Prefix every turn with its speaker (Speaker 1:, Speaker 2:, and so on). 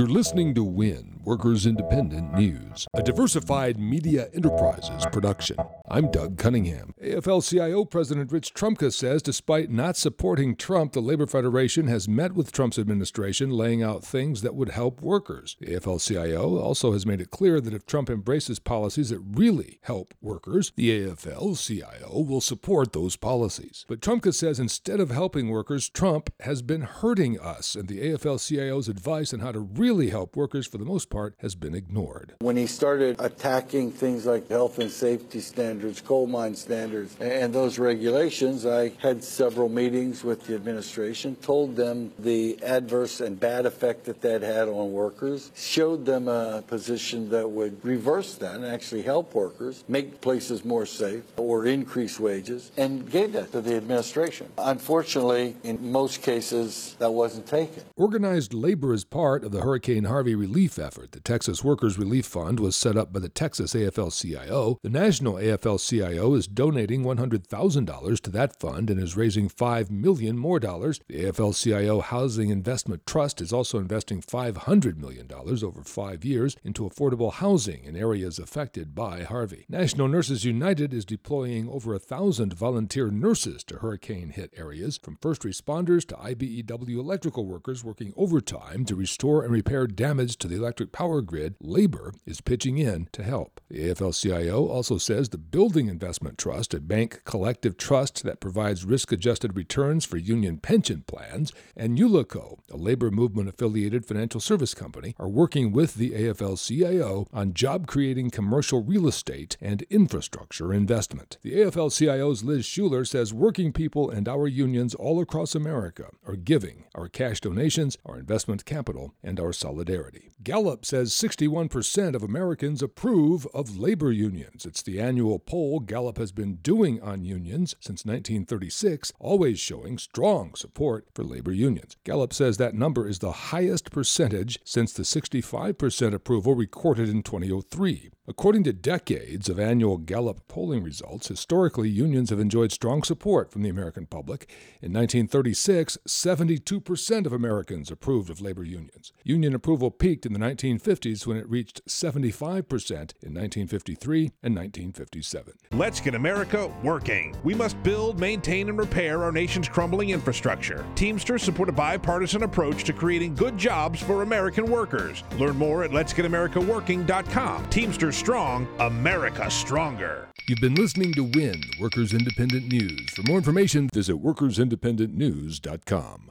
Speaker 1: You're listening to WIN, Workers Independent News, a diversified media enterprises production. I'm Doug Cunningham. AFL CIO President Rich Trumka says despite not supporting Trump, the Labor Federation has met with Trump's administration laying out things that would help workers. The AFL CIO also has made it clear that if Trump embraces policies that really help workers, the AFL CIO will support those policies. But Trumka says instead of helping workers, Trump has been hurting us, and the AFL CIO's advice on how to really help workers for the most part has been ignored.
Speaker 2: When he started attacking things like health and safety standards, standards, coal mine standards, and those regulations. I had several meetings with the administration, told them the adverse and bad effect that that had on workers, showed them a position that would reverse that and actually help workers, make places more safe or increase wages, and gave that to the administration. Unfortunately, in most cases, that wasn't taken.
Speaker 1: Organized labor is part of the Hurricane Harvey relief effort. The Texas Workers Relief Fund was set up by the Texas AFL CIO. The National AFL AFL-CIO is donating $100,000 to that fund and is raising 5 million more dollars. The AFL-CIO Housing Investment Trust is also investing $500 million over five years into affordable housing in areas affected by Harvey. National Nurses United is deploying over a thousand volunteer nurses to hurricane-hit areas, from first responders to IBEW electrical workers working overtime to restore and repair damage to the electric power grid. Labor is pitching in to help. The AFL-CIO also says the Building Investment Trust, a bank collective trust that provides risk adjusted returns for union pension plans, and Ulico, a labor movement affiliated financial service company, are working with the AFL CIO on job creating commercial real estate and infrastructure investment. The AFL CIO's Liz Shuler says working people and our unions all across America are giving our cash donations, our investment capital, and our solidarity. Gallup says 61% of Americans approve of labor unions. It's the annual poll Gallup has been doing on unions since 1936, always showing strong support for labor unions. Gallup says that number is the highest percentage since the 65% approval recorded in 2003. According to decades of annual Gallup polling results, historically unions have enjoyed strong support from the American public. In 1936, 72% of Americans approved of labor unions. Union approval peaked in the 1950s when it reached 75% in 1953 and 1957.
Speaker 3: Let's get America working. We must build, maintain, and repair our nation's crumbling infrastructure. Teamsters support a bipartisan approach to creating good jobs for American workers. Learn more at letsgetAmericaWorking.com. Teamsters strong, America stronger.
Speaker 1: You've been listening to WIN, Workers Independent News. For more information, visit workersindependentnews.com.